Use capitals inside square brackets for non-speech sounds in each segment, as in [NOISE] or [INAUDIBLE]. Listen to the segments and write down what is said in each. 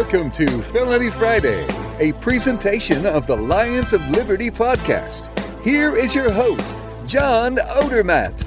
Welcome to Felony Friday, a presentation of the Lions of Liberty podcast. Here is your host, John Odermatt.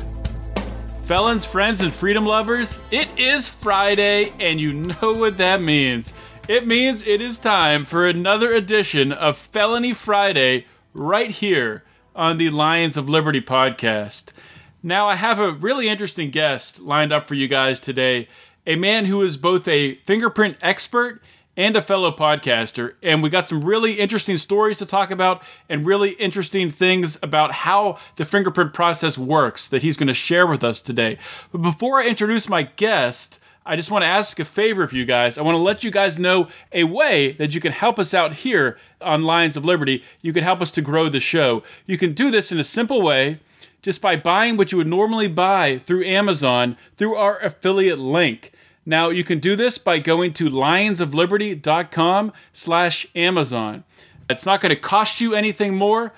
Felons, friends, and freedom lovers, it is Friday, and you know what that means. It means it is time for another edition of Felony Friday right here on the Lions of Liberty podcast. Now, I have a really interesting guest lined up for you guys today a man who is both a fingerprint expert and a fellow podcaster. And we got some really interesting stories to talk about and really interesting things about how the fingerprint process works that he's going to share with us today. But before I introduce my guest, I just want to ask a favor of you guys. I want to let you guys know a way that you can help us out here on Lions of Liberty. You can help us to grow the show. You can do this in a simple way just by buying what you would normally buy through Amazon through our affiliate link. Now you can do this by going to lionsofliberty.com slash Amazon. It's not going to cost you anything more.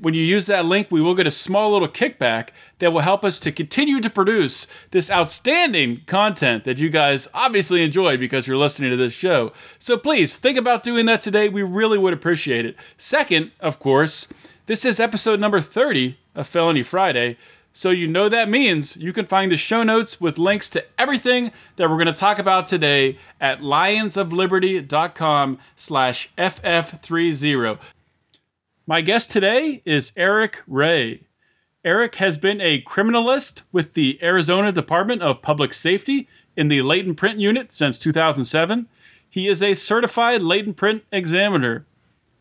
When you use that link, we will get a small little kickback that will help us to continue to produce this outstanding content that you guys obviously enjoy because you're listening to this show. So please think about doing that today. We really would appreciate it. Second, of course, this is episode number 30 of Felony Friday. So you know that means you can find the show notes with links to everything that we're going to talk about today at lionsofliberty.com slash ff30. My guest today is Eric Ray. Eric has been a criminalist with the Arizona Department of Public Safety in the latent print unit since 2007. He is a certified latent print examiner.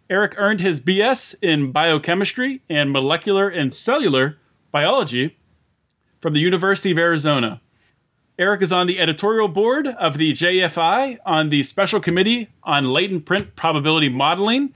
Eric earned his BS in biochemistry and molecular and cellular biology from the University of Arizona. Eric is on the editorial board of the JFI on the Special Committee on Latent Print Probability Modeling.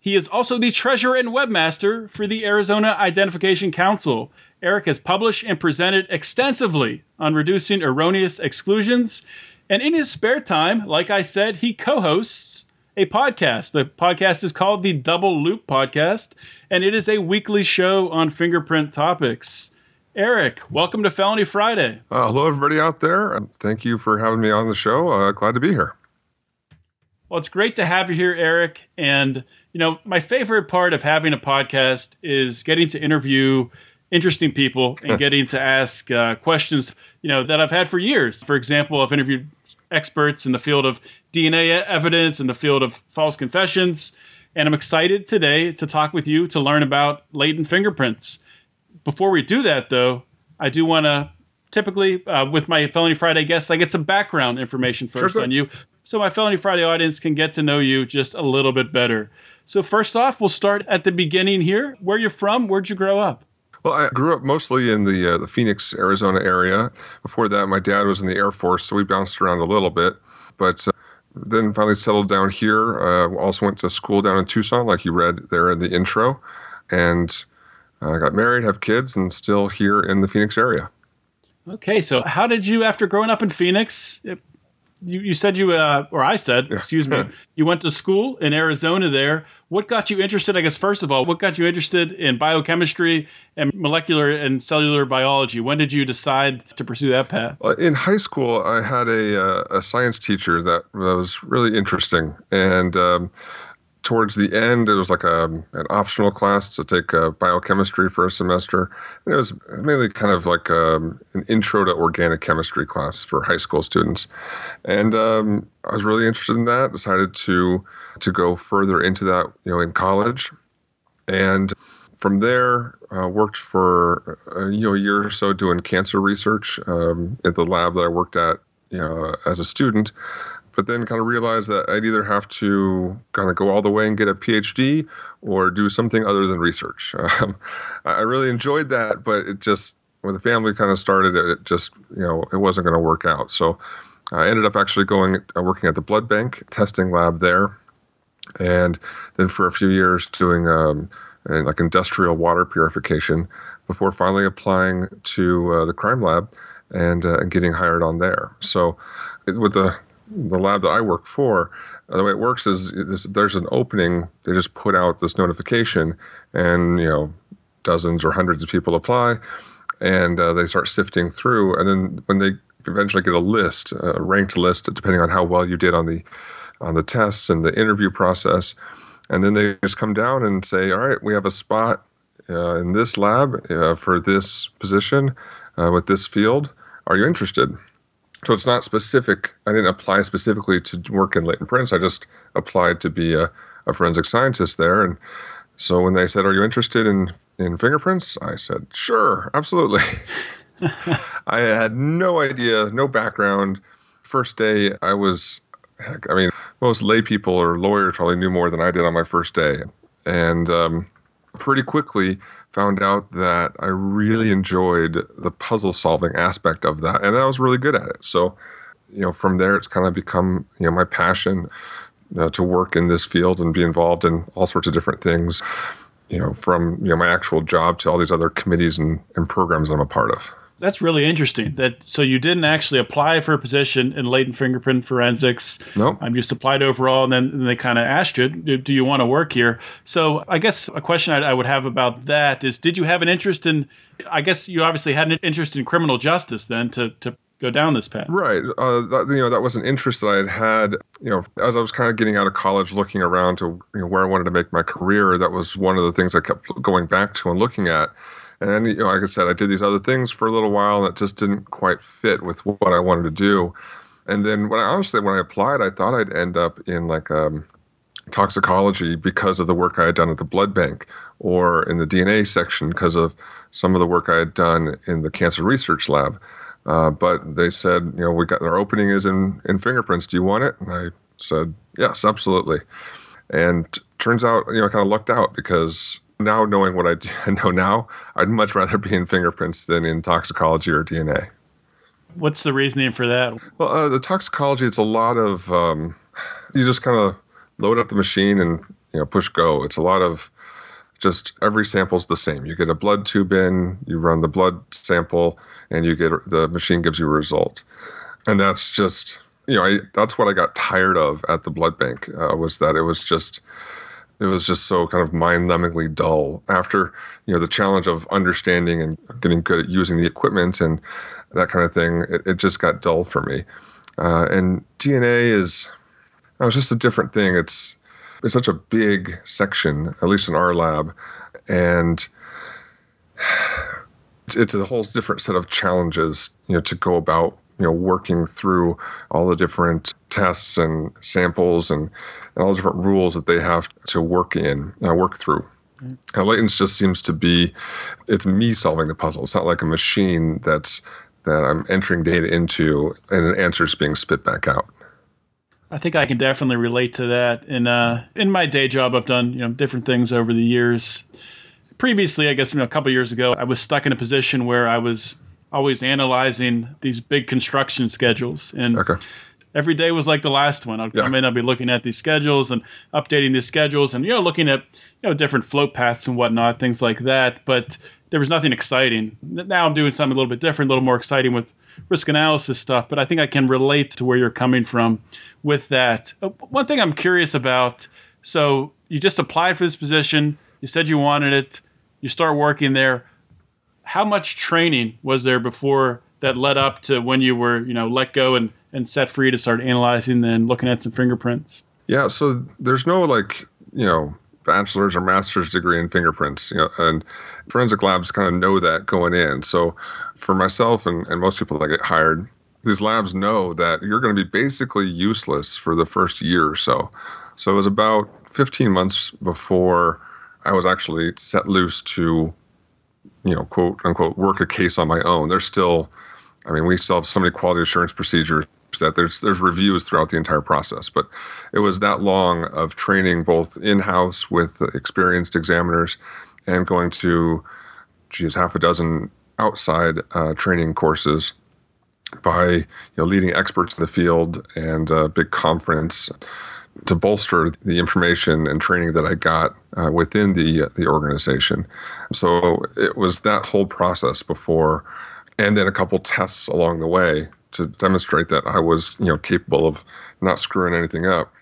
He is also the treasurer and webmaster for the Arizona Identification Council. Eric has published and presented extensively on reducing erroneous exclusions. And in his spare time, like I said, he co hosts a podcast. The podcast is called the Double Loop Podcast, and it is a weekly show on fingerprint topics. Eric, welcome to Felony Friday. Uh, hello, everybody out there. thank you for having me on the show. Uh, glad to be here. Well, it's great to have you here, Eric. And, you know, my favorite part of having a podcast is getting to interview interesting people and [LAUGHS] getting to ask uh, questions, you know, that I've had for years. For example, I've interviewed experts in the field of DNA evidence, in the field of false confessions. And I'm excited today to talk with you to learn about latent fingerprints. Before we do that, though, I do want to typically, uh, with my Felony Friday guests, I get some background information first Sure. on you so my Felony Friday audience can get to know you just a little bit better. So, first off, we'll start at the beginning here. Where you're from? Where'd you grow up? Well, I grew up mostly in the uh, the Phoenix, Arizona area. Before that, my dad was in the Air Force, so we bounced around a little bit. But uh, then finally settled down here. Uh, also went to school down in Tucson, like you read there in the intro, and I got married, have kids, and still here in the Phoenix area. Okay, so how did you, after growing up in Phoenix, you, you said you, uh, or I said, excuse me, you went to school in Arizona there. What got you interested, I guess, first of all, what got you interested in biochemistry and molecular and cellular biology? When did you decide to pursue that path? In high school, I had a, uh, a science teacher that was really interesting. And um, towards the end, it was like a, an optional class to take uh, biochemistry for a semester. And it was mainly kind of like um, an intro to organic chemistry class for high school students. And um, I was really interested in that, decided to, to go further into that you know, in college. And from there, uh, worked for uh, you know a year or so doing cancer research um, at the lab that I worked at you know as a student. But then kind of realized that I'd either have to kind of go all the way and get a PhD or do something other than research. [LAUGHS] Um, I really enjoyed that, but it just when the family kind of started, it just you know it wasn't going to work out. So I ended up actually going uh, working at the blood bank testing lab there, and then for a few years doing um, like industrial water purification before finally applying to uh, the crime lab and, uh, and getting hired on there. So it, with the the lab that I work for, uh, the way it works is, is there's an opening. They just put out this notification, and you know dozens or hundreds of people apply, and uh, they start sifting through. And then when they eventually get a list, a ranked list, depending on how well you did on the on the tests and the interview process. And then they just come down and say, all right, we have a spot uh, in this lab uh, for this position uh, with this field. Are you interested? So it's not specific. I didn't apply specifically to work in latent prints. I just applied to be a, a forensic scientist there. And so when they said, "Are you interested in in fingerprints?" I said, "Sure, absolutely." [LAUGHS] I had no idea, no background. First day, I was, heck, I mean, most lay people or lawyers probably knew more than I did on my first day, and um, pretty quickly found out that I really enjoyed the puzzle solving aspect of that, and I was really good at it. So, you know, from there, it's kind of become you know my passion uh, to work in this field and be involved in all sorts of different things. You know, from you know my actual job to all these other committees and, and programs I'm a part of. That's really interesting. That so you didn't actually apply for a position in latent fingerprint forensics. No, nope. um, you just applied overall, and then and they kind of asked you, do, do, you want to work here?" So I guess a question I, I, would have about that is, did you have an interest in? I guess you obviously had an interest in criminal justice then to to go down this path. Right. Uh, that, you know, that was an interest that I had had. You know, as I was kind of getting out of college, looking around to you know, where I wanted to make my career. That was one of the things I kept going back to and looking at. And then, you know, like I said, I did these other things for a little while, and it just didn't quite fit with what I wanted to do. And then, when I honestly, when I applied, I thought I'd end up in like um, toxicology because of the work I had done at the blood bank, or in the DNA section because of some of the work I had done in the cancer research lab. Uh, but they said, you know, we got our opening is in in fingerprints. Do you want it? And I said, yes, absolutely. And turns out, you know, I kind of lucked out because now knowing what I [LAUGHS] know now, I'd much rather be in fingerprints than in toxicology or DNA. What's the reasoning for that? Well, uh, the toxicology, it's a lot of um, you just kind of load up the machine and you know push go. It's a lot of just every sample's the same. You get a blood tube in, you run the blood sample, and you get the machine gives you a result, and that's just you know I, that's what I got tired of at the blood bank uh, was that it was just it was just so kind of mind-numbingly dull. After you know the challenge of understanding and getting good at using the equipment and that kind of thing it, it just got dull for me. Uh, and dna is it was just a different thing. It's it's such a big section at least in our lab and it's, it's a whole different set of challenges you know to go about you know working through all the different tests and samples and, and all the different rules that they have to work in uh, work through mm-hmm. now latents just seems to be it's me solving the puzzle it's not like a machine that's that i'm entering data into and an answer is being spit back out I think I can definitely relate to that. In uh, in my day job, I've done you know different things over the years. Previously, I guess you know, a couple years ago, I was stuck in a position where I was always analyzing these big construction schedules and okay. Every day was like the last one. I'd come yeah. in i'd be looking at these schedules and updating these schedules and you know looking at you know different float paths and whatnot things like that. But there was nothing exciting. Now i'm doing something a little bit different a little more exciting with risk analysis stuff but i think i can relate to where you're coming from with that. Uh, one thing i'm curious about so you just applied for this position you said you wanted it you start working there. How much training was there before that led up to when you were, you know, let go and, and set free to start analyzing and looking at some fingerprints? Yeah, so there's no like, you know, bachelor's or master's degree in fingerprints, you know, and forensic labs kind of know that going in. So for myself and, and most people that get hired, these labs know that you're going to be basically useless for the first year or so. So it was about 15 months before I was actually set loose to you know, quote unquote, work a case on my own. There's still, I mean, we still have so many quality assurance procedures that there's there's reviews throughout the entire process. But it was that long of training both in house with experienced examiners and going to, geez, half a dozen outside uh, training courses by you know leading experts in the field and a big conference to bolster the information and training that I got uh, within the the organization. So it was that whole process before, and then a couple tests along the way to demonstrate that I was you know capable of not screwing anything up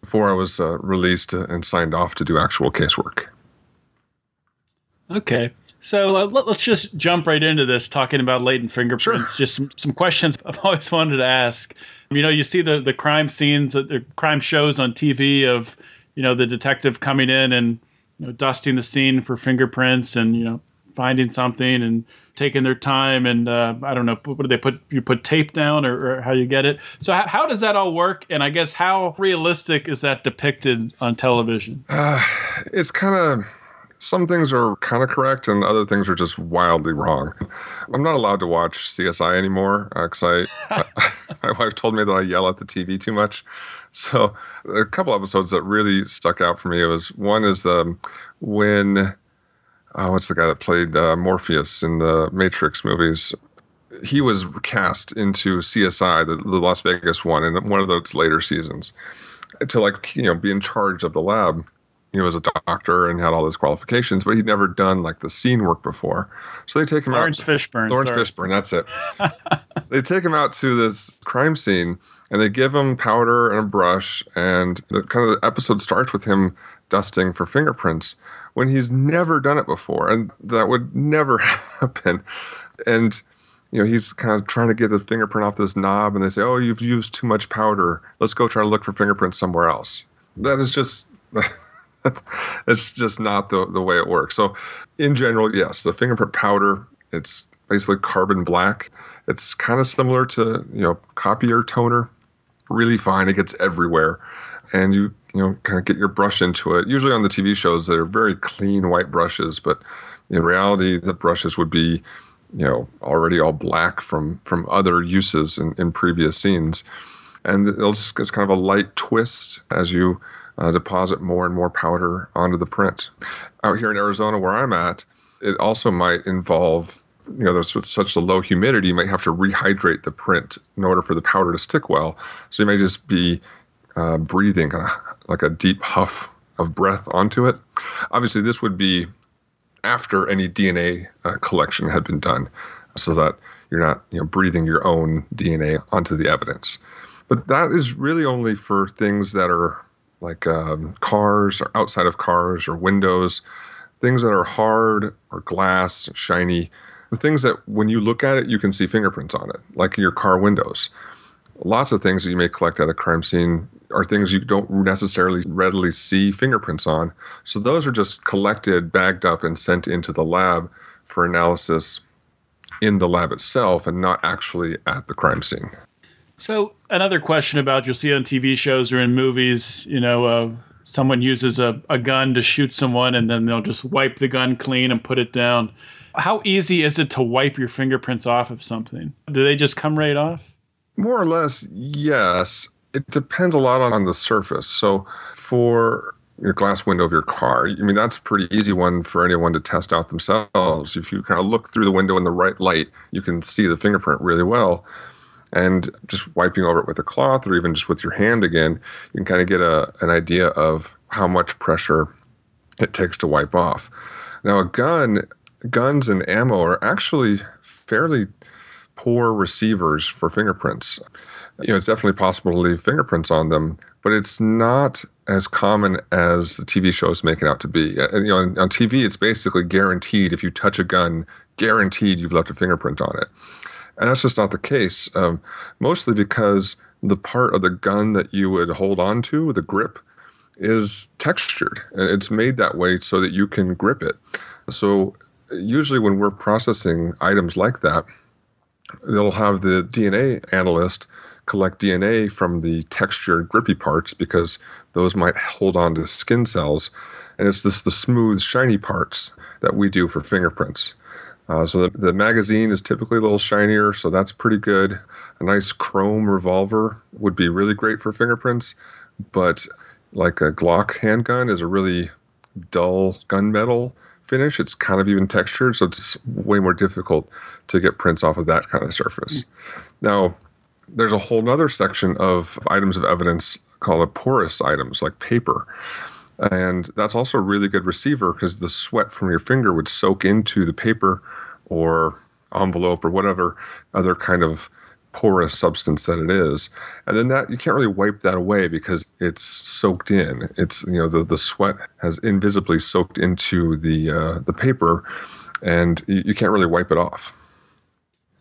before I was uh, released and signed off to do actual casework. Okay. So uh, let, us just jump right into this, talking about latent fingerprints. Sure. Just some, some questions [LAUGHS] I've always wanted to ask. You know, you see the the crime scenes, uh, the crime shows on TV of you know the detective coming in and you know, dusting the scene for fingerprints and you know finding something and taking their time and uh, I don't know what do they put you put tape down or, or how you get it. So how, how, does that all work? And I guess how realistic is that depicted on television? Uh, it's kind of some things are kind of correct and other things are just wildly wrong. I'm not allowed to watch CSI anymore because uh, I, [LAUGHS] [LAUGHS] my wife told me that I yell at the TV too much. So a couple episodes that really stuck out for me it was one is the when uh, what's the guy that played uh, Morpheus in the Matrix movies? He was cast into CSI, the, the Las Vegas one, in one of those later seasons, to like you know be in charge of the lab he was a doctor and had all his qualifications, but he'd never done like the scene work before. So they take him Laurence out. Fishburne. Laurence sorry. Fishburne, that's it. [LAUGHS] they take him out to this crime scene and they give him powder and a brush, and the kind of the episode starts with him dusting for fingerprints when he's never done it before, and that would never [LAUGHS] happen. And you know, he's kind of trying to get the fingerprint off this knob, and they say, "Oh, you've used too much powder. Let's go try to look for fingerprints somewhere else." That is just [LAUGHS] it's just not the, the way it works. So, in general, yes, the fingerprint powder, it's basically carbon black. It's kind of similar to, you know, copier toner. Really fine. It gets everywhere. And you, you know, kind of get your brush into it. Usually on the TV shows, they're very clean white brushes, but in reality, the brushes would be, you know, already all black from from other uses in, in previous scenes. And it'll just it's kind of a light twist as you uh, deposit more and more powder onto the print. Out here in Arizona, where I'm at, it also might involve, you know, there's with such a low humidity, you might have to rehydrate the print in order for the powder to stick well. So you may just be uh, breathing kind of like a deep huff of breath onto it. Obviously, this would be after any DNA uh, collection had been done, so that you're not, you know, breathing your own DNA onto the evidence. But that is really only for things that are like um, cars or outside of cars or windows, things that are hard or glass, shiny, the things that when you look at it, you can see fingerprints on it, like your car windows. Lots of things that you may collect at a crime scene are things you don't necessarily readily see fingerprints on. So those are just collected, bagged up, and sent into the lab for analysis in the lab itself and not actually at the crime scene. So another question about you'll see on TV shows or in movies, you know, uh, someone uses a, a gun to shoot someone and then they'll just wipe the gun clean and put it down. How easy is it to wipe your fingerprints off of something? Do they just come right off? More or less, yes. It depends a lot on, on the surface. So for your glass window of your car, I mean, that's a pretty easy one for anyone to test out themselves. If you kind of look through the window in the right light, you can see the fingerprint really well and just wiping over it with a cloth or even just with your hand again, you can kind of get a, an idea of how much pressure it takes to wipe off. Now, a gun, guns and ammo are actually fairly poor receivers for fingerprints. You know, it's definitely possible to leave fingerprints on them, but it's not as common as the TV shows make it out to be. And, you know, on, on TV, it's basically guaranteed if you touch a gun, guaranteed you've left a fingerprint on it. And that's just not the case, um, mostly because the part of the gun that you would hold on to, the grip, is textured. It's made that way so that you can grip it. So, usually when we're processing items like that, they'll have the DNA analyst collect DNA from the textured, grippy parts because those might hold on to skin cells. And it's this the smooth, shiny parts that we do for fingerprints. Uh, so the, the magazine is typically a little shinier, so that's pretty good. A nice chrome revolver would be really great for fingerprints, but like a Glock handgun is a really dull gunmetal finish. It's kind of even textured, so it's way more difficult to get prints off of that kind of surface. Hmm. Now, there's a whole other section of items of evidence called porous items like paper. And that's also a really good receiver because the sweat from your finger would soak into the paper or envelope or whatever other kind of porous substance that it is. And then that you can't really wipe that away because it's soaked in. It's you know the, the sweat has invisibly soaked into the uh, the paper and you, you can't really wipe it off.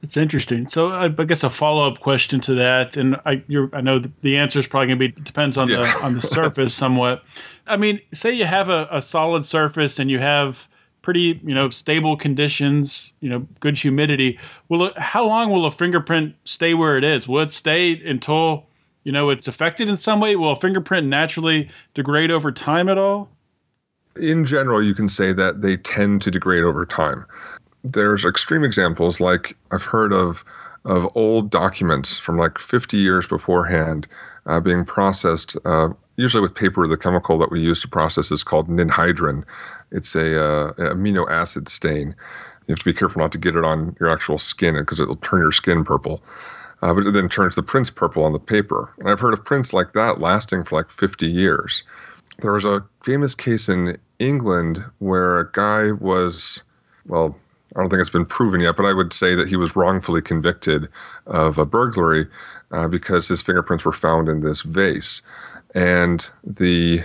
It's interesting. So I, guess a follow up question to that, and I, you I know the answer is probably going to be depends on yeah. the on the surface somewhat. I mean, say you have a, a solid surface and you have pretty you know stable conditions, you know good humidity. Will it, how long will a fingerprint stay where it is? Will it stay until you know it's affected in some way? Will a fingerprint naturally degrade over time at all? In general, you can say that they tend to degrade over time there's extreme examples like I've heard of of old documents from like 50 years beforehand uh, being processed, uh, usually with paper. The chemical that we use to process is called ninhydrin. It's a uh, amino acid stain. You have to be careful not to get it on your actual skin because it'll turn your skin purple. Uh, but it then turns the prints purple on the paper. And I've heard of prints like that lasting for like 50 years. There was a famous case in England where a guy was, well, I don't think it's been proven yet, but I would say that he was wrongfully convicted of a burglary uh, because his fingerprints were found in this vase. And the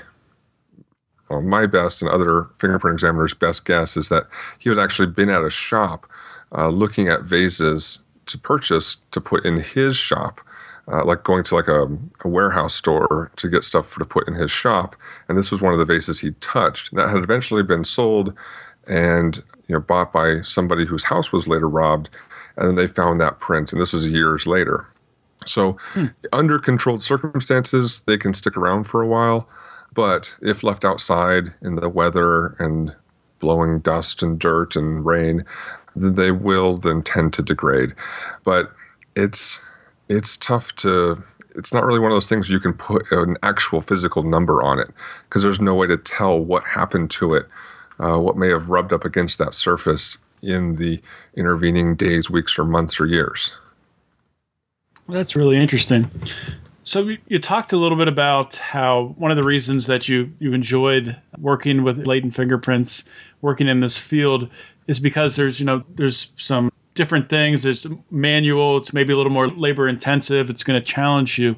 well, my best and other fingerprint examiners' best guess is that he had actually been at a shop uh, looking at vases to purchase to put in his shop. Uh, like going to like a, a, warehouse store to get stuff for, to put in his shop, and this was one of the vases he touched. That had eventually been sold and you know bought by somebody whose house was later robbed, and then they found that print, and this was years later. So, hmm. under controlled circumstances, they can stick around for a while, but if left outside in the weather and blowing dust and dirt and rain, they will then tend to degrade. But it's it's tough to it's not really one of those things you can put an actual physical number on it because there's no way to tell what happened to it uh, what may have rubbed up against that surface in the intervening days, weeks, or months or years. That's really interesting. So you talked a little bit about how one of the reasons that you you enjoyed working with latent fingerprints, working in this field, is because there's you know there's some different things. There's manual. It's maybe a little more labor intensive. It's going to challenge you.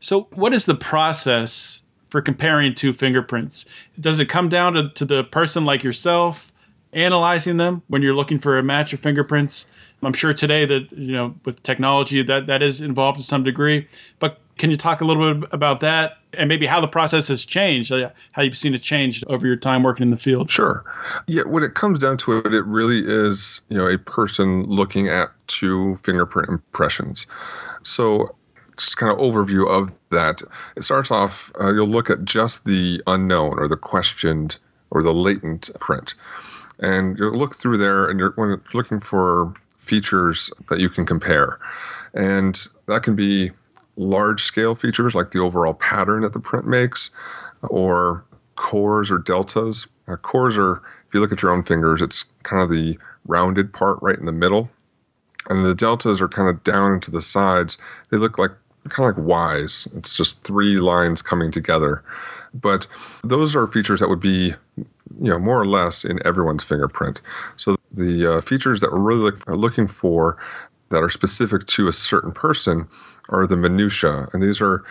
So what is the process for comparing two fingerprints? Does it come down to, to the person like yourself analyzing them when you're looking for a match of fingerprints? I'm sure today that you know with technology that that is involved to some degree. But can you talk a little bit about that and maybe how the process has changed, how you've seen it change over your time working in the field? Sure. Yeah, when it comes down to it, it really is you know a person looking at two fingerprint impressions. So just kind of overview of that. It starts off, uh, you'll look at just the unknown or the questioned or the latent print. And you'll look through there and you're, when you're looking for features that you can compare. And that can be large scale features like the overall pattern that the print makes or cores or deltas. Uh, cores are, if you look at your own fingers, it's kind of the rounded part right in the middle. And the deltas are kind of down into the sides. They look like kind of like Ys. It's just three lines coming together. But those are features that would be, you know, more or less in everyone's fingerprint. So the uh, features that we're really look, looking for that are specific to a certain person are the minutia, and these are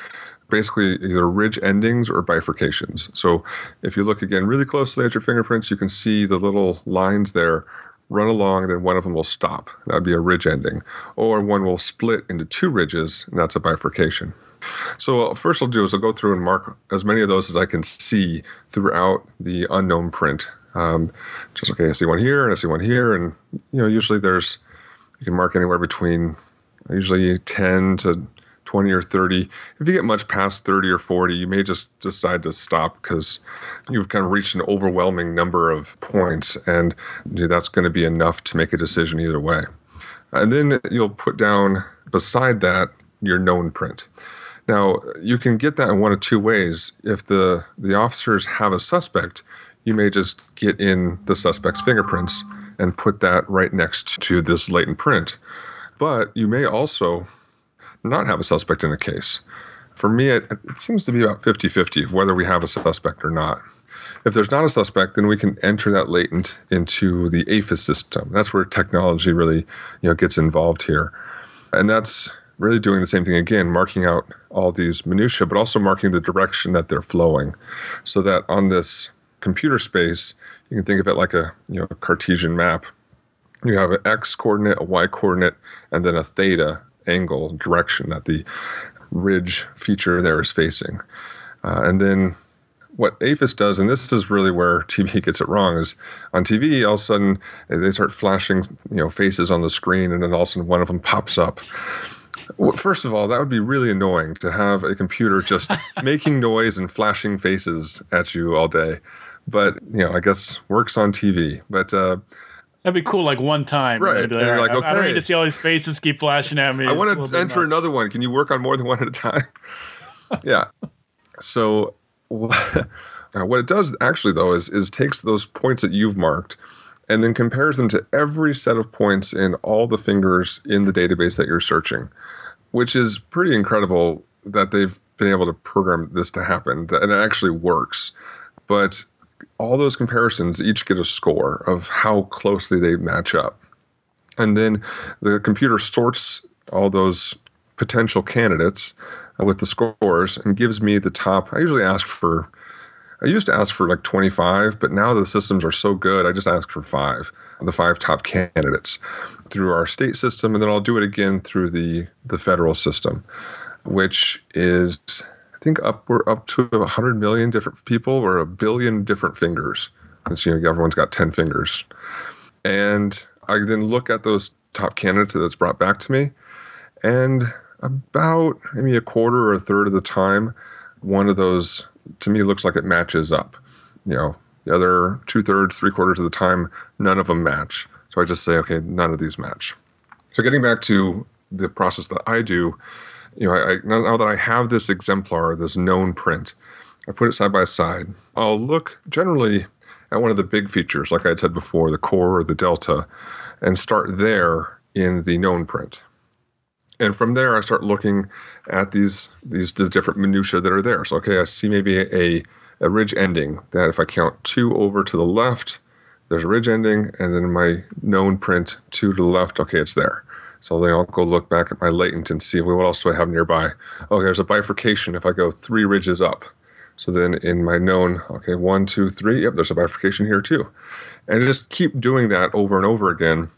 basically either ridge endings or bifurcations. So if you look again really closely at your fingerprints, you can see the little lines there run along, then one of them will stop. That would be a ridge ending. Or one will split into two ridges, and that's a bifurcation. So first I'll do is I'll go through and mark as many of those as I can see throughout the unknown print. Um, just okay, I see one here and I see one here, and you know usually there's you can mark anywhere between usually 10 to 20 or 30. If you get much past 30 or 40, you may just decide to stop because you've kind of reached an overwhelming number of points, and that's going to be enough to make a decision either way. And then you'll put down beside that your known print. Now, you can get that in one of two ways. If the, the officers have a suspect, you may just get in the suspect's fingerprints and put that right next to this latent print. But you may also not have a suspect in a case. For me, it, it seems to be about 50 50 of whether we have a suspect or not. If there's not a suspect, then we can enter that latent into the AFIS system. That's where technology really you know, gets involved here. And that's really doing the same thing again, marking out all these minutiae, but also marking the direction that they're flowing. So that on this computer space, you can think of it like a you know a Cartesian map. you have an x coordinate, a y coordinate, and then a theta angle direction that the ridge feature there is facing. Uh, and then what AFIS does, and this is really where [LAUGHS] TV gets it wrong, is on TV all of a sudden they start flashing you know faces on the screen, and then all of a sudden one of them pops up. First of all, that would be really annoying to have a computer just [LAUGHS] making noise and flashing faces at you all day. But you know, I guess works on TV. But uh, That'd be cool, like one time. Right. Like, you're like, I, I don't need to see all these faces keep flashing at me. I want to enter another one. Can you work on more than one at a time? [LAUGHS] yeah. So [LAUGHS] what it does actually though is is takes those points that you've marked and then compares them to every set of points in all the fingers in the database that you're searching, which is pretty incredible that they've been able to program this to happen and it actually works. But all those comparisons each get a score of how closely they match up. And then the computer sorts all those potential candidates uh, with the scores and gives me the top. I usually ask for, I used to ask for like 25, but now the systems are so good, I just ask for five, the five top candidates through our state system, and then I'll do it again through the the federal system, which is think up we're up to 100 million different people or a billion different fingers. Because you know everyone's got 10 fingers, and I then look at those top candidates that's brought back to me, and about maybe a quarter or a third of the time, one of those to me looks like it matches up. You know, the other two thirds, three quarters of the time, none of them match. So I just say, okay, none of these match. So getting back to the process that I do, you know, I, now that I have this exemplar, this known print, I put it side by side. I'll look generally at one of the big features, like I said before, the core or the delta, and start there in the known print. And from there, I start looking at these these the different minutia that are there. So, okay, I see maybe a a ridge ending that if I count two over to the left, there's a ridge ending, and then my known print two to the left, okay, it's there. So then I'll go look back at my latent and see what else do I have nearby. Oh, there's a bifurcation if I go three ridges up. So then in my known, okay, one, two, three, yep, there's a bifurcation here too. And just keep doing that over and over again,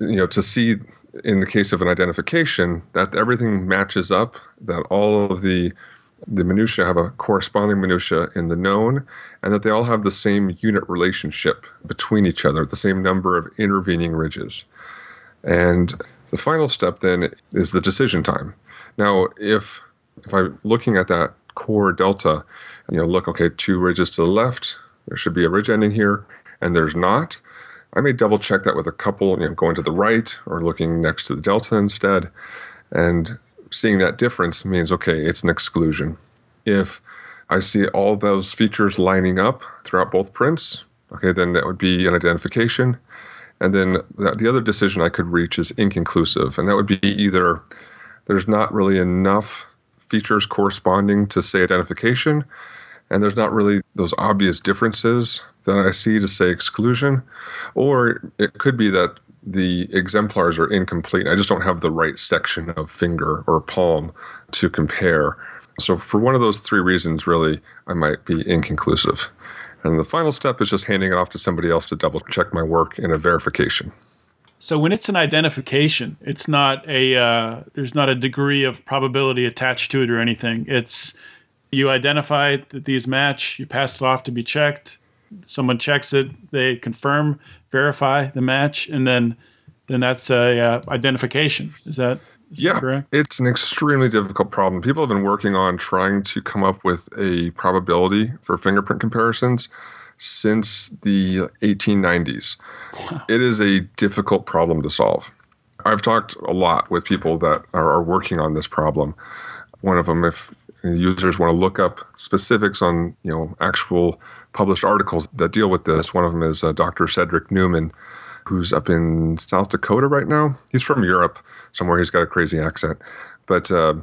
you know, to see in the case of an identification that everything matches up, that all of the the minutia have a corresponding minutia in the known, and that they all have the same unit relationship between each other, the same number of intervening ridges. And the final step then is the decision time. Now, if if I'm looking at that core delta, you know, look, okay, two ridges to the left, there should be a ridge ending here, and there's not. I may double check that with a couple, you know, going to the right or looking next to the delta instead. And seeing that difference means, okay, it's an exclusion. If I see all those features lining up throughout both prints, okay, then that would be an identification. And then the the other decision I could reach is inconclusive. And that would be either there's not really enough features corresponding to, say, identification, and there's not really those obvious differences that I see to say exclusion, or it could be that the exemplars are incomplete. I just don't have the right section of finger or palm to compare. So, for one of those three reasons, really, I might be inconclusive. And the final step is just handing it off to somebody else to double check my work in a verification. So when it's an identification, it's not a uh, there's not a degree of probability attached to it or anything. It's you identify that these match, you pass it off to be checked. Someone checks it, they confirm, verify the match, and then then that's a uh, identification. Is that Yeah, correct? it's an extremely difficult problem. People have been working on trying to come up with a probability for fingerprint comparisons since the 1890s. It is a difficult problem to solve. I've talked a lot with people that are, are working on this problem. One of them, if users want to look up specifics on you know actual published articles that deal with this, one of them is uh, Dr. Cedric Neumann, who's up in South Dakota right now. He's from Europe somewhere. He's got a crazy accent, but uh,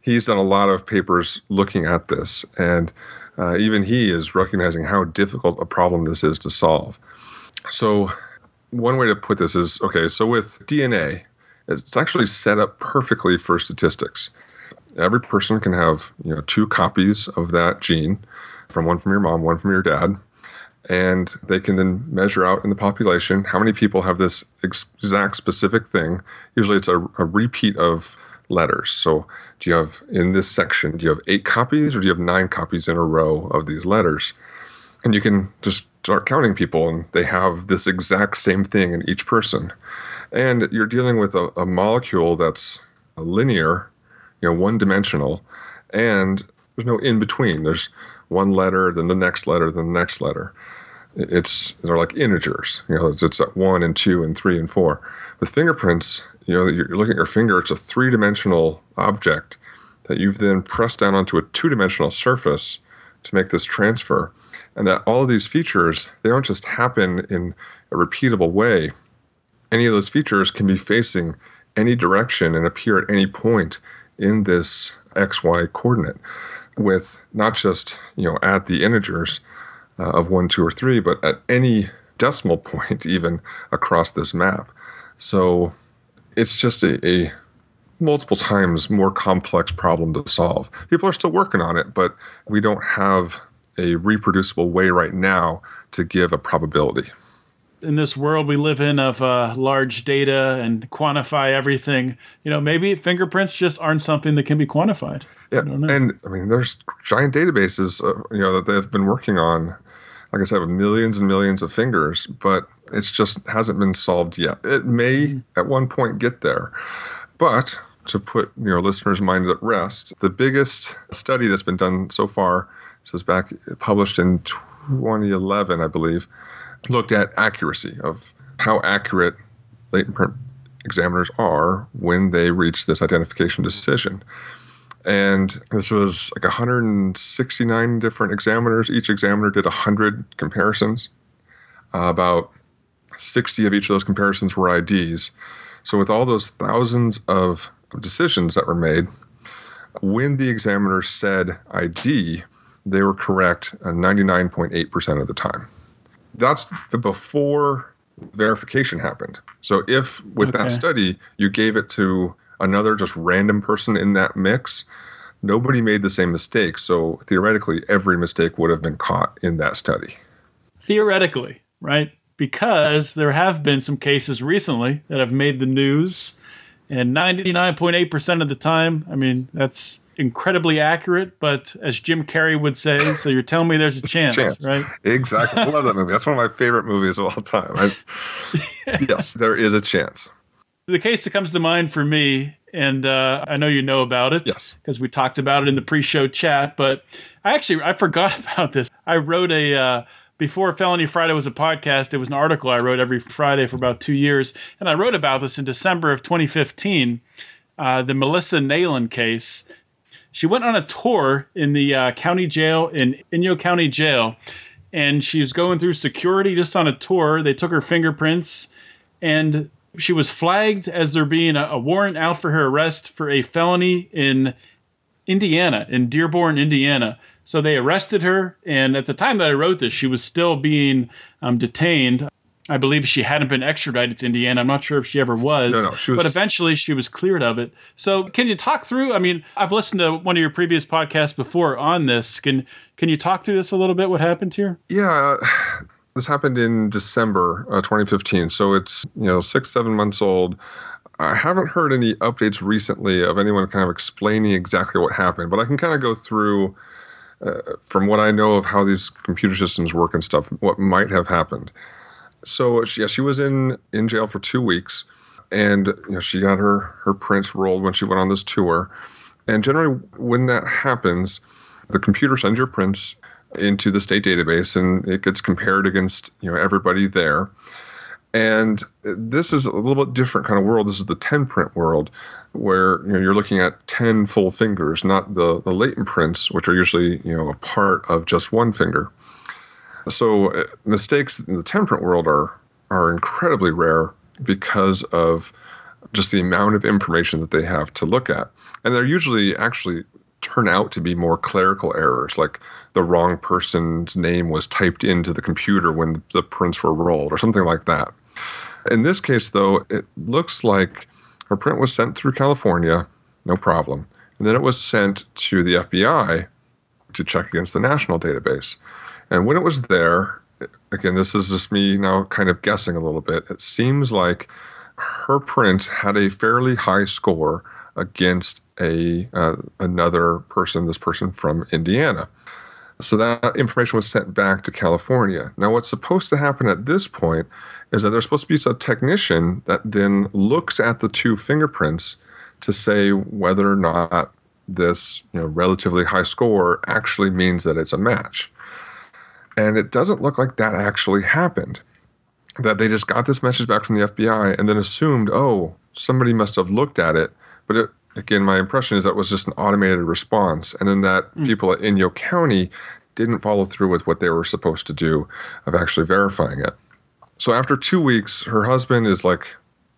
he's done a lot of papers looking at this, and uh, even he is recognizing how difficult a problem this is to solve. So, one way to put this is okay. So with DNA, it's actually set up perfectly for statistics. Every person can have you know two copies of that gene, from one from your mom, one from your dad, and they can then measure out in the population how many people have this exact specific thing. Usually it's a, a repeat of letters. So, do you have in this section, do you have eight copies or do you have nine copies in a row of these letters? And you can just start counting people, and they have this exact same thing in each person. And you're dealing with a, a molecule that's linear, you know, one dimensional, and there's no in between. There's one letter, then the next letter, then the next letter. It's they're like integers. You know, it's, it's at one and two and three and four. With fingerprints, you know, you're looking at your finger. It's a three-dimensional object that you've then pressed down onto a two-dimensional surface to make this transfer, and that all of these features they don't just happen in a repeatable way. Any of those features can be facing any direction and appear at any point in this xy coordinate with not just you know at the integers uh, of one, two, or three, but at any decimal point [LAUGHS] even across this map. So it's just a, a multiple times more complex problem to solve. People are still working on it, but we don't have a reproducible way right now to give a probability. In this world we live in of uh, large data and quantify everything, you know, maybe fingerprints just aren't something that can be quantified. Yeah, I and I mean, there's giant databases, uh, you know, that they've been working on. Like I said, with millions and millions of fingers, but it's just hasn't been solved yet. It may mm. at one point get there, but to put your listeners' minds at rest, the biggest study that's been done so far, this is back published in 2011, I believe, looked at accuracy of how accurate latent print examiners are when they reach this identification decision. And this was like 169 different examiners. Each examiner did 100 comparisons. Uh, about 60 of each of those comparisons were IDs. So, with all those thousands of decisions that were made, when the examiner said ID, they were correct 99.8% of the time. That's before verification happened. So, if with okay. that study you gave it to another just random person in that mix, nobody made the same mistake. So, theoretically, every mistake would have been caught in that study. Theoretically, right? because there have been some cases recently that have made the news. And 99.8% of the time, I mean, that's incredibly accurate. But as Jim Carrey would say, so you're telling me there's a chance, chance. right? Exactly. I love that movie. That's one of my favorite movies of all time. I, [LAUGHS] yes, there is a chance. The case that comes to mind for me, and uh, I know you know about it, yes, because we talked about it in the pre-show chat. But I actually I forgot [LAUGHS] about this. I wrote a uh, before Felony Friday was a podcast, it was an article I wrote every Friday for about two years. And I wrote about this in December of 2015, uh, the Melissa Nalin case. She went on a tour in the uh, county jail in Inyo County Jail, and she was going through security just on a tour. They took her fingerprints, and she was flagged as there being a, a warrant out for her arrest for a felony in Indiana, in Dearborn, Indiana. So they arrested her, and at the time that I wrote this, she was still being um, detained. I believe she hadn't been extradited to Indiana. I'm not sure if she ever was, no, no, she was, but eventually she was cleared of it. So, can you talk through? I mean, I've listened to one of your previous podcasts before on this. Can can you talk through this a little bit? What happened here? Yeah, this happened in December uh, 2015, so it's you know six seven months old. I haven't heard any updates recently of anyone kind of explaining exactly what happened, but I can kind of go through uh, from what I know of how these computer systems work and stuff, what might have happened. So she, yeah, she was in in jail for two weeks, and you know, she got her her prints rolled when she went on this tour. And generally, when that happens, the computer sends your prints into the state database, and it gets compared against you know everybody there. And this is a little bit different kind of world. This is the 10 print world where you know, you're looking at 10 full fingers, not the, the latent prints, which are usually you know a part of just one finger. So uh, mistakes in the 10 print world are are incredibly rare because of just the amount of information that they have to look at. And they're usually actually turn out to be more clerical errors, like the wrong person's name was typed into the computer when the prints were rolled, or something like that. In this case, though, it looks like her print was sent through California, no problem. And then it was sent to the FBI to check against the national database. And when it was there, again, this is just me now kind of guessing a little bit. It seems like her print had a fairly high score against a uh, another person, this person from Indiana. So that information was sent back to California. Now, what's supposed to happen at this point is that there's supposed to be a technician that then looks at the two fingerprints to say whether or not this you know, relatively high score actually means that it's a match. And it doesn't look like that actually happened. That they just got this message back from the FBI and then assumed, oh, somebody must have looked at it. But it, again, my impression is that was just an automated response. And then that mm. people at Inyo County didn't follow through with what they were supposed to do of actually verifying it. So after two weeks, her husband is like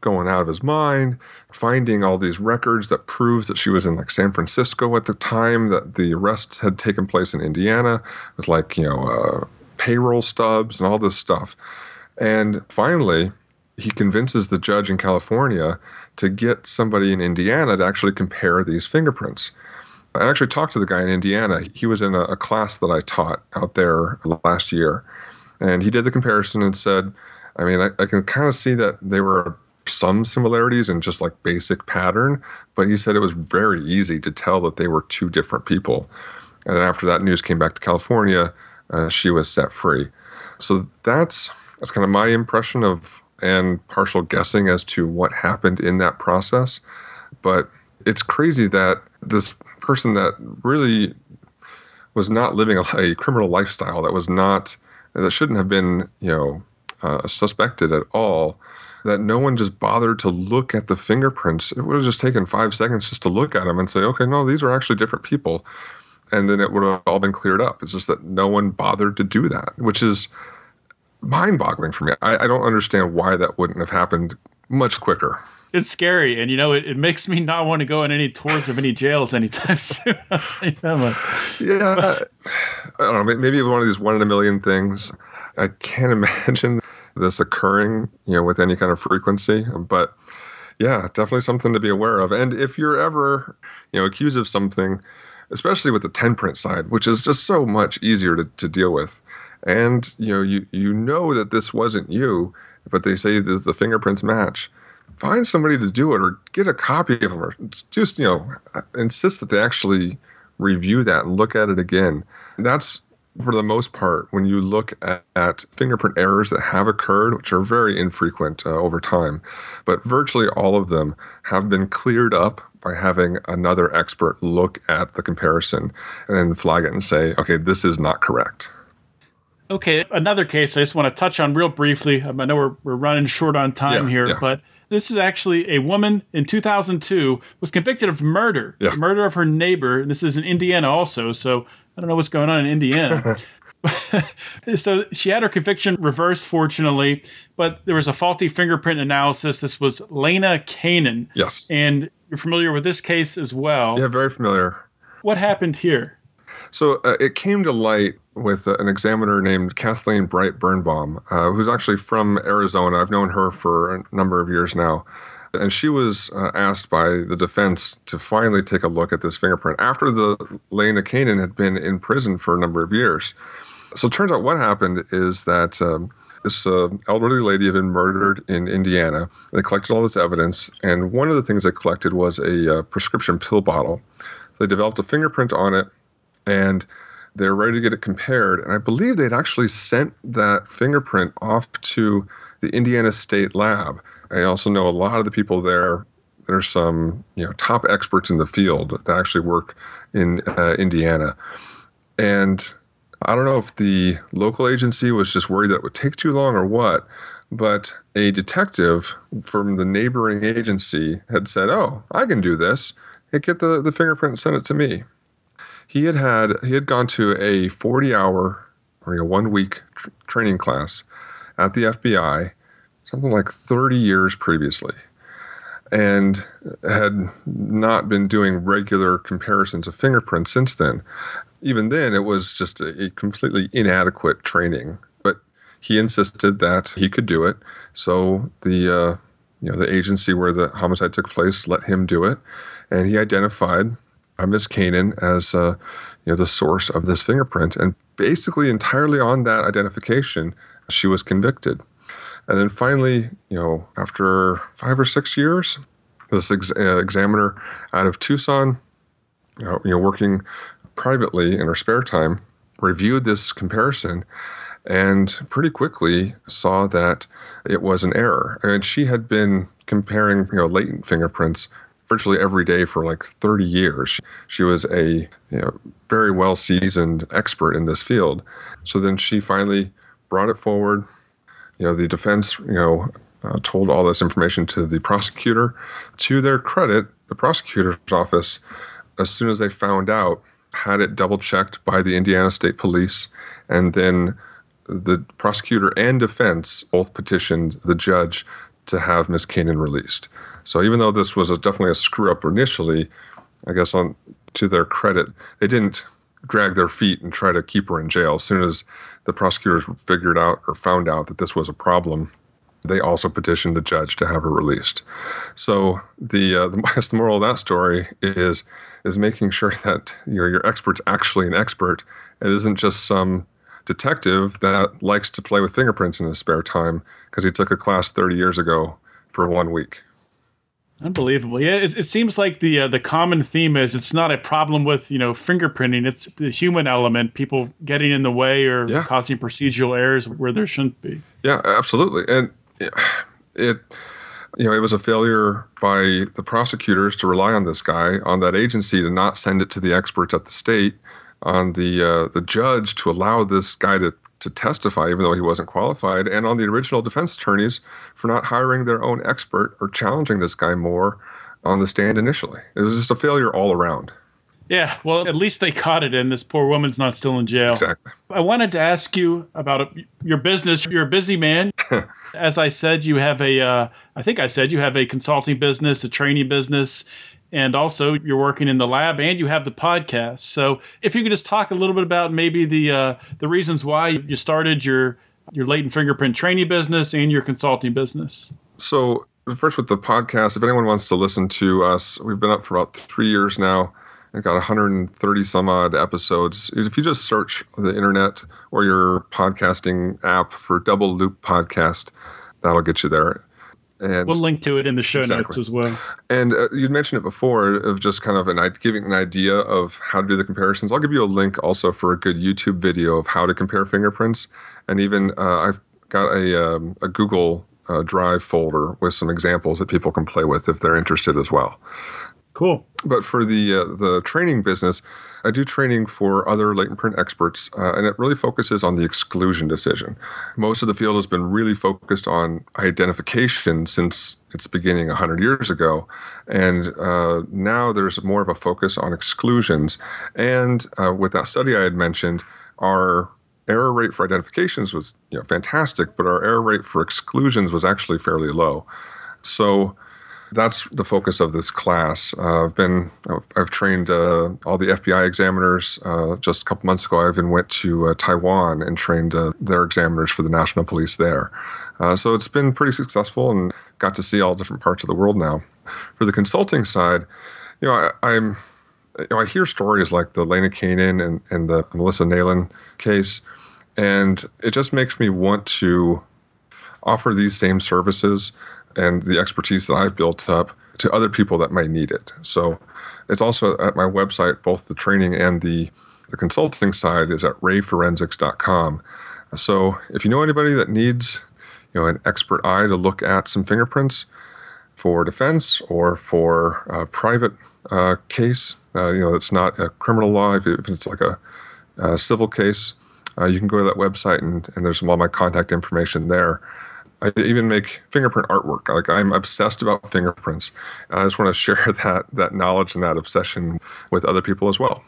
going out of his mind, finding all these records that proves that she was in like San Francisco at the time that the arrest had taken place in Indiana, with like, you know, uh, payroll stubs and all this stuff. And finally, he convinces the judge in California to get somebody in Indiana to actually compare these fingerprints. I actually talked to the guy in Indiana. He was in a, a class that I taught out there last year. And he did the comparison and said, I mean, I, I can kind of see that they were some similarities and just like basic pattern, but he said it was very easy to tell that they were two different people. And then after that news came back to California, uh, she was set free. So that's that's kind of my impression of and partial guessing as to what happened in that process. But it's crazy that this person that really was not living a, a criminal lifestyle, that was not that shouldn't have been, you know, uh, suspected at all that no one just bothered to look at the fingerprints. It would have just taken five seconds just to look at them and say, okay, no, these are actually different people. And then it would have all been cleared up. It's just that no one bothered to do that, which is mind boggling for me. I, I don't understand why that wouldn't have happened much quicker. It's scary, and you know, it, it makes me not want to go on any tours of any jails anytime [LAUGHS] soon. [LAUGHS] yeah, I don't know. Maybe one of these one in a million things. I can't [LAUGHS] imagine this occurring, you know, with any kind of frequency. But yeah, definitely something to be aware of. And if you're ever, you know, accused of something, especially with the 10 print side, which is just so much easier to, to deal with, and you know, you you know that this wasn't you, but they say that the fingerprints match. Find somebody to do it, or get a copy of them, or just you know, insist that they actually review that and look at it again. That's for the most part, when you look at, at, fingerprint errors that have occurred, which are very infrequent uh, over time, but virtually all of them have been cleared up by having another expert look at the comparison and then flag it and say, okay, this is not correct. Okay, another case I just want to touch on real briefly. I know we're, we're running short on time yeah, here, yeah. but this is actually a woman in 2002 was convicted of murder, yeah. murder of her neighbor. This is in Indiana also, so I don't know what's going on in Indiana. [LAUGHS] [LAUGHS] so she had her conviction reversed, fortunately, but there was a faulty fingerprint analysis. This was Lena Canen. Yes. And you're familiar with this case as well. Yeah, very familiar. What happened here? So uh, it came to light with an examiner named Kathleen Bright Birnbaum, uh, who's actually from Arizona. I've known her for a number of years now. And she was uh, asked by the defense to finally take a look at this fingerprint after the Lena Canen had been in prison for a number of years. So it turns out what happened is that um, this uh, elderly lady had been murdered in Indiana. They collected all this evidence, and one of the things they collected was a uh, prescription pill bottle. They developed a fingerprint on it, and they were ready to get it compared. And I believe they'd actually sent that fingerprint off to the Indiana State Lab. I also know a lot of the people there. There's some you know top experts in the field that actually work in uh, Indiana, and I don't know if the local agency was just worried that it would take too long or what, but a detective from the neighboring agency had said, "Oh, I can do this. Hey, get the the fingerprint and send it to me." He had had he had gone to a 40 hour or a one week tr- training class at the FBI something like 30 years previously and had not been doing regular comparisons of fingerprints since then. Even then, it was just a, a, completely inadequate training. But he insisted that he could do it, so the uh, you know the agency where the homicide took place let him do it, and he identified uh, Miss Canen as uh, you know the source of this fingerprint. And basically entirely on that identification, she was convicted. And then finally, you know, after five or six years, this ex- uh, examiner out of Tucson, you know, you know, working privately in her spare time, reviewed this comparison and pretty quickly saw that it was an error. And she had been comparing, you know, latent fingerprints virtually every day for like 30 years. She was a you know, very well seasoned expert in this field. So then she finally brought it forward. You know, the defense, you know, uh, told all this information to the prosecutor. To their credit, the prosecutor's office, as soon as they found out, had it double checked by the Indiana State Police, and then the prosecutor and defense both petitioned the judge to have Miss Canen released. So even though this was a, definitely a screw up initially, I guess on to their credit, they didn't drag their feet and try to keep her in jail. As soon as the prosecutors figured out or found out that this was a problem, they also petitioned the judge to have her released. So the, uh, the [LAUGHS] the moral of that story is is making sure [LAUGHS] that your your expert's actually an expert. It isn't just some detective that likes to play with fingerprints in his spare time because he took a class 30 years ago for one week. Unbelievable. Yeah, it, it seems like the uh, the common theme is it's not a problem with you know fingerprinting. It's the human element, people getting in the way or yeah. causing procedural errors where there shouldn't be. Yeah, absolutely. And it, you know, it was a failure by the prosecutors to rely on this guy, on that agency to not send it to the experts at the state, on the uh, the judge to allow this guy to to testify, even though he wasn't qualified, and on the original defense attorneys for not hiring their own expert or challenging this guy more on the stand initially. It was just a failure all around. Yeah, well, at least they caught it, and this poor woman's not still in jail. Exactly. I wanted to ask you about your business. You're a busy man. [LAUGHS] As I said, you have a, uh, I think I said you have a consulting business, a training business, and also you're working in the lab and you have the podcast. So if you could just talk a little bit about maybe the uh, the reasons why you started your your latent fingerprint training business and your consulting business. So first with the podcast, if anyone wants to listen to us, we've been up for about three years now. I've got 130 some odd episodes. If you just search the internet or your podcasting app for Double Loop Podcast, that'll get you there. And we'll link to it in the show exactly. notes as well. And uh, you'd mentioned it before of just kind of an giving an idea of how to do the comparisons. I'll give you a link also for a good YouTube video of how to compare fingerprints, and even uh, I've got a um, a Google uh, Drive folder with some examples that people can play with if they're interested as well. Cool. But for the uh, the training business, I do training for other latent print experts, uh, and it really focuses on the exclusion decision. Most of the field has been really focused on identification since its beginning 100 years ago, and uh, now there's more of a focus on exclusions. And uh, with that study I had mentioned, our error rate for identifications was you know, fantastic, but our error rate for exclusions was actually fairly low. So that's the focus of this class. Uh, I've been I've trained uh, all the FBI examiners. Uh, just a couple months ago, I even went to uh, Taiwan and trained uh, their examiners for the national police there. Uh, so it's been pretty successful and got to see all different parts of the world now. For the consulting side, you know, I, am you know, I hear stories like the Lena Canen and, and the Melissa Nalen case, and it just makes me want to offer these same services and the expertise that I've built up to other people that might need it. So it's also at my website, both the training and the, the consulting side is at rayforensics.com. So if you know anybody that needs you know, an expert eye to look at some fingerprints for defense or for a private uh, case, uh, you know, it's not a criminal law, if it's like a, a civil case, uh, you can go to that website and, and there's all my contact information there. I even make fingerprint artwork. Like I'm obsessed about fingerprints. I just want to share [LAUGHS] that that knowledge and that obsession with other people as well.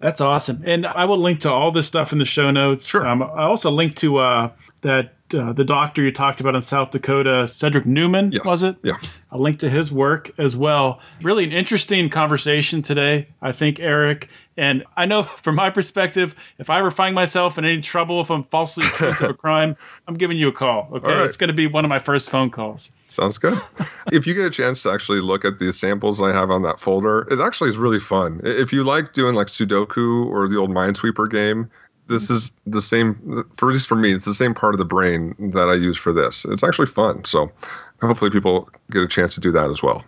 That's awesome. And I will link to all this stuff in the show notes. Sure. Um, I also link to uh, that uh, the doctor you talked about in South Dakota, Cedric Neumann, yes. was it? Yeah. I'll link to his work as well. Really an interesting conversation today, I think, Eric. And I know [LAUGHS] from my perspective, if I ever find myself in any trouble, if I'm falsely accused of a [LAUGHS] crime, I'm giving you a call. Okay. Right. It's going to be one of my first phone calls. Sounds good. [LAUGHS] if you get a chance to actually look at the samples I have on that folder, it actually is really fun. If you like doing like Sudoku or the old Minesweeper game, this is the same for at least for me. It's the same part of the brain that I use for this. It's actually fun. So hopefully people get a chance to do that as well.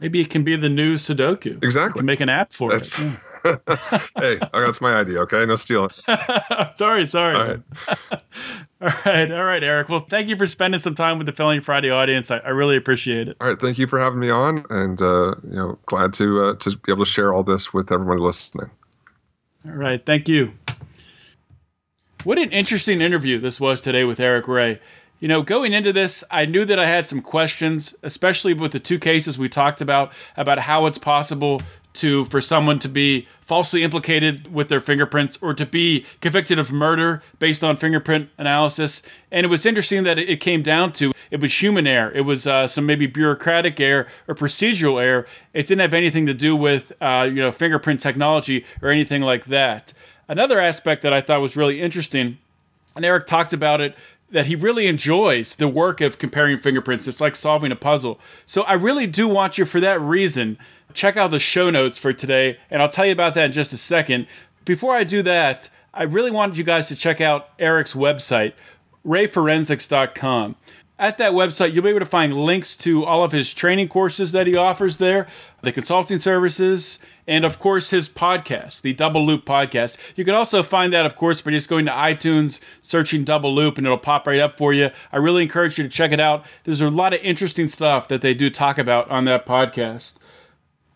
Maybe it can be the new Sudoku. Exactly. make an app for That's, it. [LAUGHS] hey, that's my idea. Okay, no stealing. [LAUGHS] sorry, sorry. All right. [LAUGHS] all right, all right, Eric. Well, thank you for spending some time with the Felony Friday audience. I, I really appreciate it. All right, thank you for having me on, and uh, you know, glad to uh, to be able to share all this with everyone listening. All right, thank you. What an interesting interview this was today with Eric Ray. You know, going into this, I knew that I had some questions, especially with the two cases we talked about, about how it's possible to for someone to be falsely implicated with their fingerprints or to be convicted of murder based on fingerprint analysis. And it was interesting that it came down to it was human error. It was uh, some maybe bureaucratic error or procedural error. It didn't have anything to do with uh, you know fingerprint technology or anything like that. Another aspect that I thought was really interesting, and Eric talked about it that he really enjoys the work of comparing fingerprints. It's like solving a puzzle. So I really do want you, for that reason, check out the show notes for today, and I'll tell you about that in just a second. Before I do that, I really wanted you guys to check out Eric's website, rayforensics.com. At that website, you'll be able to find links to all of his training courses that he offers there, the consulting services, and of course his podcast, the Double Loop podcast. You can also find that, of course, by just going to iTunes, searching Double Loop, and it'll pop right up for you. I really encourage you to check it out. There's a lot of interesting stuff that they do talk about on that podcast.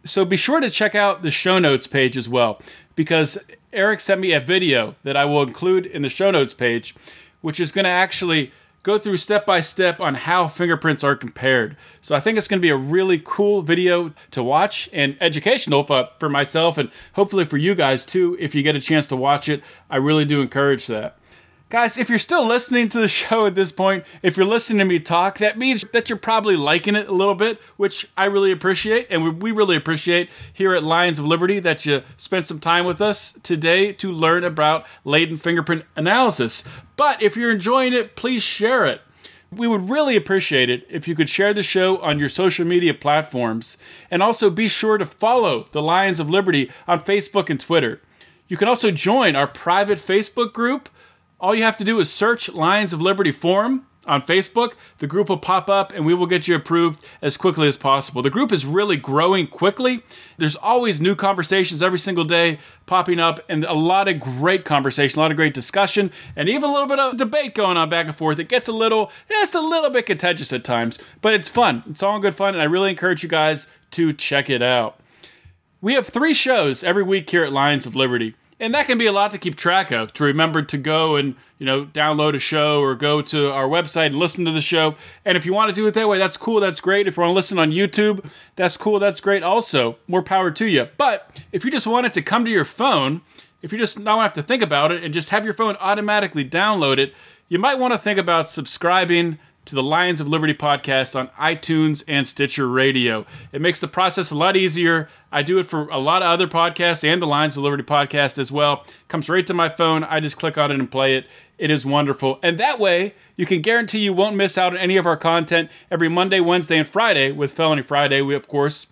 So be sure to check out the show notes page as well, because Eric sent me a video that I will include in the show notes page, which is going to actually go through step by step on how fingerprints are compared. So I think it's going to be a really cool video to watch and educational for, for myself and hopefully for you guys too if you get a chance to watch it. I really do encourage that. Guys, if you're still listening to the [LAUGHS] show at this point, if you're listening to me talk, that means that you're probably liking it a little bit, which I really appreciate. And we really appreciate here at Lions of Liberty that you spent some time with us today to learn about latent fingerprint analysis. But if you're enjoying it, please share it. We would really appreciate it if you could share the show on your social media platforms. And also be sure to follow the Lions of Liberty on Facebook and Twitter. You can also join our private Facebook group all you have to do is search Lions of Liberty Forum on Facebook. The group will pop up and we will get you approved as quickly as possible. The group is really growing quickly. There's always new conversations every single day popping up and a lot of great conversation, a lot of great discussion, and even a little bit of debate going on back and forth. It gets a little, just a little bit contentious at times, but it's fun. It's all good fun, and I really encourage you guys to check it out. We have three shows every week here at Lions of Liberty and that can be a lot to keep track of to remember to go and you know download a show or go to our website and listen to the show. And if you want to do it that way that's cool that's great. If you want to listen on youtube that's cool that's great also. More power to you. But if you just want it to come to your phone if you just don't have to think about it and just have your phone automatically download it you might want to think about subscribing to the Lions of Liberty podcast on iTunes and Stitcher Radio. It makes the process a lot easier. I do it for a lot of other podcasts and the Lions of Liberty podcast as well. Comes right to my phone. I just click on it and play it. It is wonderful. And that way, you can guarantee you won't miss out on any of our content every Monday, Wednesday, and Friday with Felony Friday. We, of course,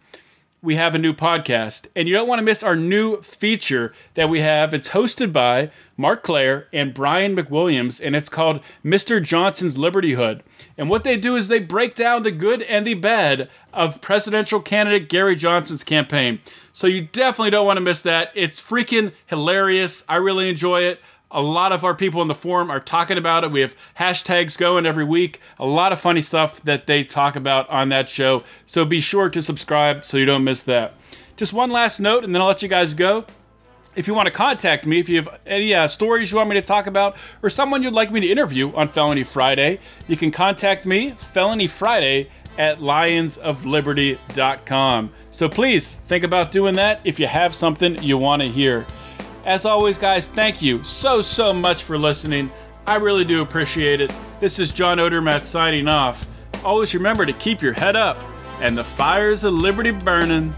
we have a new podcast. And you don't want to miss our new feature that we have. It's hosted by Marc Clair and Brian McWilliams, and it's called Mr. Johnson's Liberty Hood. And what they do is they break down the good and the bad of presidential candidate Gary Johnson's campaign. So you definitely don't want to miss that. It's freaking hilarious. I really enjoy it. A lot of our people in the forum are talking about it. We have hashtags going every week. A lot of funny stuff that they talk about on that show. So be sure to subscribe so you don't miss that. Just one last note, and then I'll let you guys go. If you want to contact me, if you have any uh, stories you want me to talk about, or someone you'd like me to interview on Felony Friday, you can contact me, Felony Friday, at lionsofliberty.com. So please think about doing that if you have something you want to hear. As always, guys, thank you so, so much for listening. I really do appreciate it. This is John Odermatt signing off. Always remember to keep your head up and the fires of liberty burning.